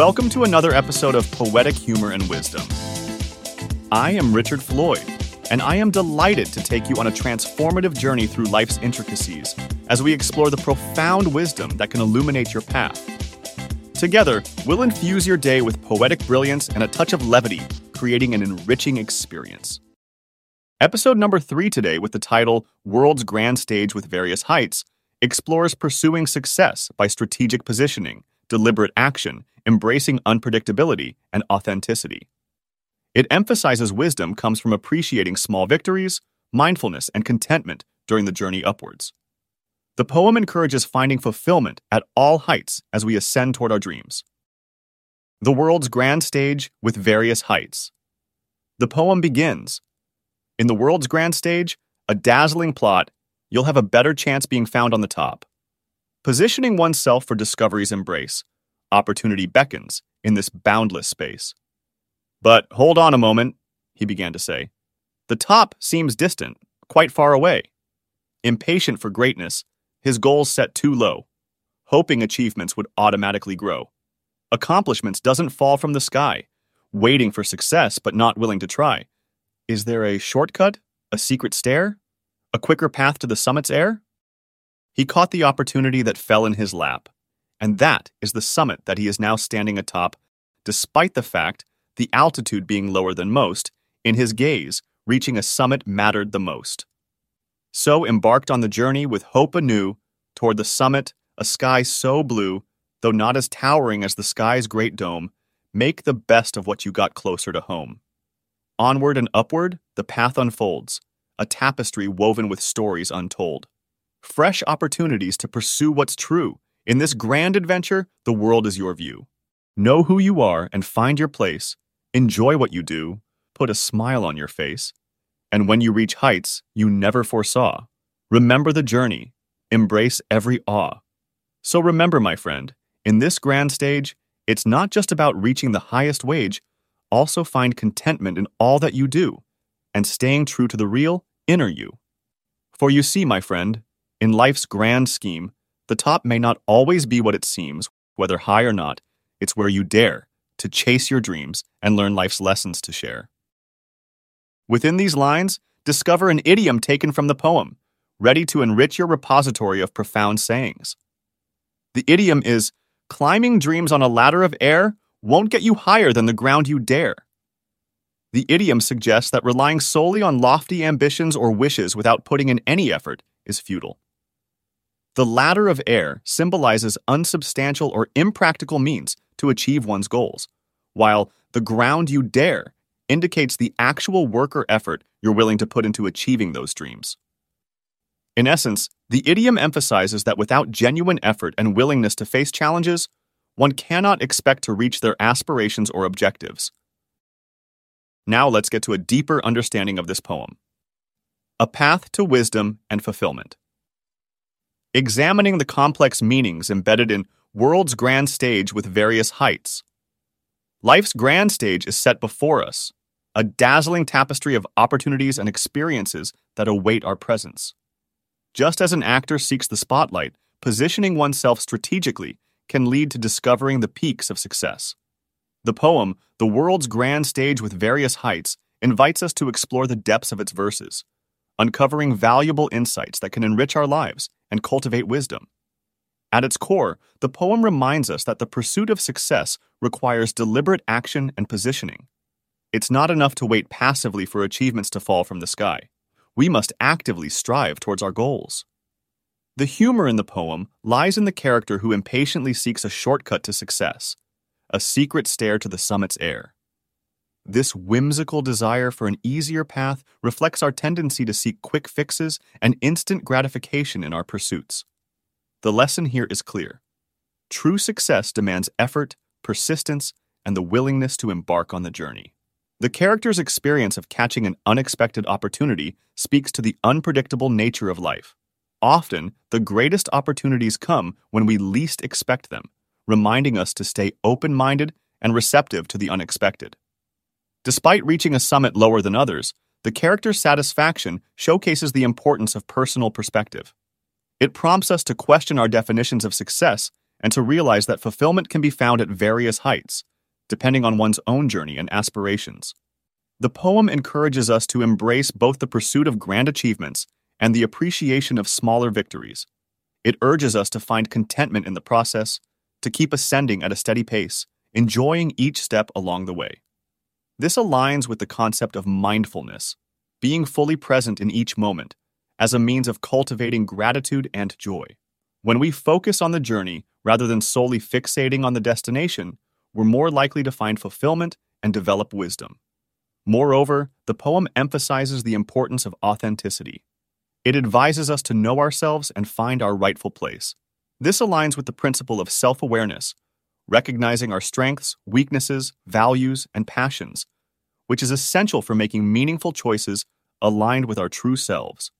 Welcome to another episode of Poetic Humor and Wisdom. I am Richard Floyd, and I am delighted to take you on a transformative journey through life's intricacies as we explore the profound wisdom that can illuminate your path. Together, we'll infuse your day with poetic brilliance and a touch of levity, creating an enriching experience. Episode number three today, with the title World's Grand Stage with Various Heights, explores pursuing success by strategic positioning, deliberate action, embracing unpredictability, and authenticity. It emphasizes wisdom comes from appreciating small victories, mindfulness, and contentment during the journey upwards. The poem encourages finding fulfillment at all heights as we ascend toward our dreams. The world's grand stage with various heights. The poem begins In the world's grand stage, a dazzling plot, you'll have a better chance being found on the top. Positioning oneself for discovery's embrace, opportunity beckons in this boundless space. But hold on a moment, he began to say. The top seems distant, quite far away. Impatient for greatness, his goals set too low, hoping achievements would automatically grow. Accomplishments doesn't fall from the sky, waiting for success but not willing to try. Is there a shortcut, a secret stair, a quicker path to the summit's air? He caught the opportunity that fell in his lap, and that is the summit that he is now standing atop, despite the fact the altitude being lower than most, in his gaze, reaching a summit mattered the most. So embarked on the journey with hope anew toward the summit, a sky so blue, though not as towering as the sky's great dome, make the best of what you got closer to home. Onward and upward, the path unfolds, a tapestry woven with stories untold. Fresh opportunities to pursue what's true. In this grand adventure, the world is your view. Know who you are and find your place. Enjoy what you do. Put a smile on your face. And when you reach heights you never foresaw, remember the journey. Embrace every awe. So remember, my friend, in this grand stage, it's not just about reaching the highest wage, also find contentment in all that you do and staying true to the real inner you. For you see, my friend, in life's grand scheme, the top may not always be what it seems, whether high or not, it's where you dare to chase your dreams and learn life's lessons to share. Within these lines, discover an idiom taken from the poem, ready to enrich your repository of profound sayings. The idiom is climbing dreams on a ladder of air won't get you higher than the ground you dare. The idiom suggests that relying solely on lofty ambitions or wishes without putting in any effort is futile. The ladder of air symbolizes unsubstantial or impractical means to achieve one's goals, while the ground you dare indicates the actual work or effort you're willing to put into achieving those dreams. In essence, the idiom emphasizes that without genuine effort and willingness to face challenges, one cannot expect to reach their aspirations or objectives. Now let's get to a deeper understanding of this poem. A Path to Wisdom and Fulfillment. Examining the complex meanings embedded in World's Grand Stage with Various Heights. Life's grand stage is set before us, a dazzling tapestry of opportunities and experiences that await our presence. Just as an actor seeks the spotlight, positioning oneself strategically can lead to discovering the peaks of success. The poem, The World's Grand Stage with Various Heights, invites us to explore the depths of its verses, uncovering valuable insights that can enrich our lives and cultivate wisdom. At its core, the poem reminds us that the pursuit of success requires deliberate action and positioning. It's not enough to wait passively for achievements to fall from the sky. We must actively strive towards our goals. The humor in the poem lies in the character who impatiently seeks a shortcut to success, a secret stair to the summit's air. This whimsical desire for an easier path reflects our tendency to seek quick fixes and instant gratification in our pursuits. The lesson here is clear. True success demands effort, persistence, and the willingness to embark on the journey. The character's experience of catching an unexpected opportunity speaks to the unpredictable nature of life. Often, the greatest opportunities come when we least expect them, reminding us to stay open minded and receptive to the unexpected. Despite reaching a summit lower than others, the character's satisfaction showcases the importance of personal perspective. It prompts us to question our definitions of success and to realize that fulfillment can be found at various heights, depending on one's own journey and aspirations. The poem encourages us to embrace both the pursuit of grand achievements and the appreciation of smaller victories. It urges us to find contentment in the process, to keep ascending at a steady pace, enjoying each step along the way. This aligns with the concept of mindfulness, being fully present in each moment, as a means of cultivating gratitude and joy. When we focus on the journey rather than solely fixating on the destination, we're more likely to find fulfillment and develop wisdom. Moreover, the poem emphasizes the importance of authenticity. It advises us to know ourselves and find our rightful place. This aligns with the principle of self awareness, recognizing our strengths, weaknesses, values, and passions, which is essential for making meaningful choices aligned with our true selves.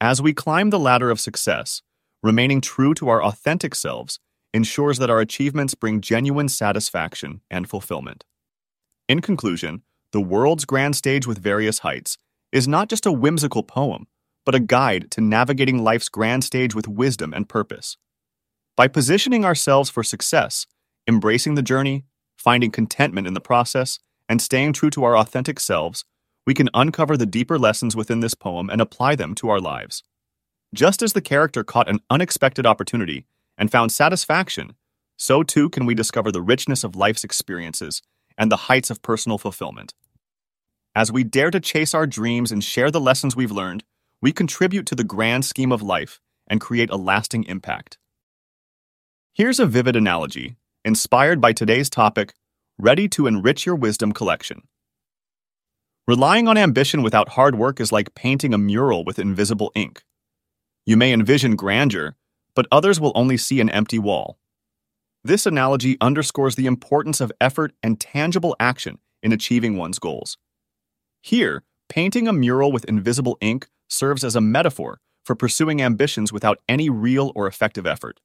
As we climb the ladder of success, remaining true to our authentic selves ensures that our achievements bring genuine satisfaction and fulfillment. In conclusion, The World's Grand Stage with Various Heights is not just a whimsical poem, but a guide to navigating life's grand stage with wisdom and purpose. By positioning ourselves for success, embracing the journey, finding contentment in the process, and staying true to our authentic selves, we can uncover the deeper lessons within this poem and apply them to our lives. Just as the character caught an unexpected opportunity and found satisfaction, so too can we discover the richness of life's experiences and the heights of personal fulfillment. As we dare to chase our dreams and share the lessons we've learned, we contribute to the grand scheme of life and create a lasting impact. Here's a vivid analogy, inspired by today's topic ready to enrich your wisdom collection. Relying on ambition without hard work is like painting a mural with invisible ink. You may envision grandeur, but others will only see an empty wall. This analogy underscores the importance of effort and tangible action in achieving one's goals. Here, painting a mural with invisible ink serves as a metaphor for pursuing ambitions without any real or effective effort.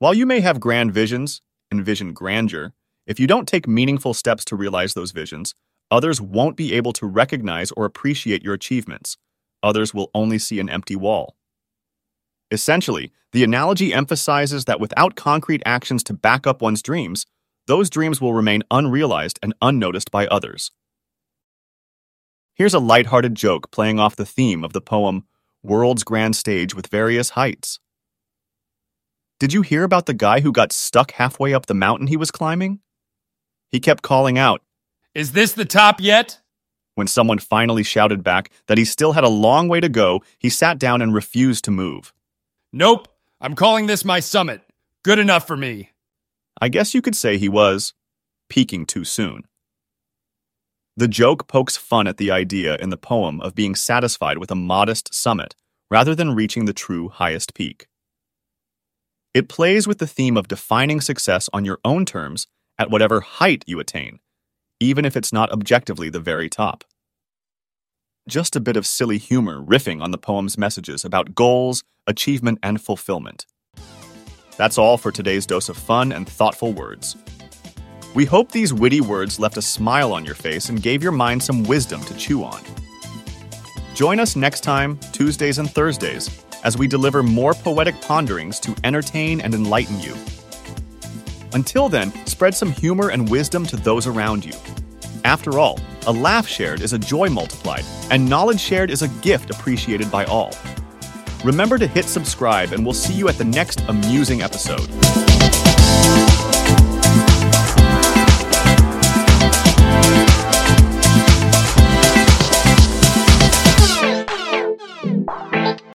While you may have grand visions, and envision grandeur, if you don't take meaningful steps to realize those visions, others won't be able to recognize or appreciate your achievements, others will only see an empty wall. Essentially, the analogy emphasizes that without concrete actions to back up one's dreams, those dreams will remain unrealized and unnoticed by others. Here's a light-hearted joke playing off the theme of the poem World's Grand Stage with Various Heights. Did you hear about the guy who got stuck halfway up the mountain he was climbing? He kept calling out, Is this the top yet? When someone finally shouted back that he still had a long way to go, he sat down and refused to move. Nope, I'm calling this my summit. Good enough for me. I guess you could say he was peaking too soon. The joke pokes fun at the idea in the poem of being satisfied with a modest summit rather than reaching the true highest peak. It plays with the theme of defining success on your own terms at whatever height you attain, even if it's not objectively the very top. Just a bit of silly humor riffing on the poem's messages about goals, achievement, and fulfillment. That's all for today's dose of fun and thoughtful words. We hope these witty words left a smile on your face and gave your mind some wisdom to chew on. Join us next time, Tuesdays and Thursdays, as we deliver more poetic ponderings to entertain and enlighten you. Until then, spread some humor and wisdom to those around you. After all, a laugh shared is a joy multiplied, and knowledge shared is a gift appreciated by all. Remember to hit subscribe, and we'll see you at the next amusing episode.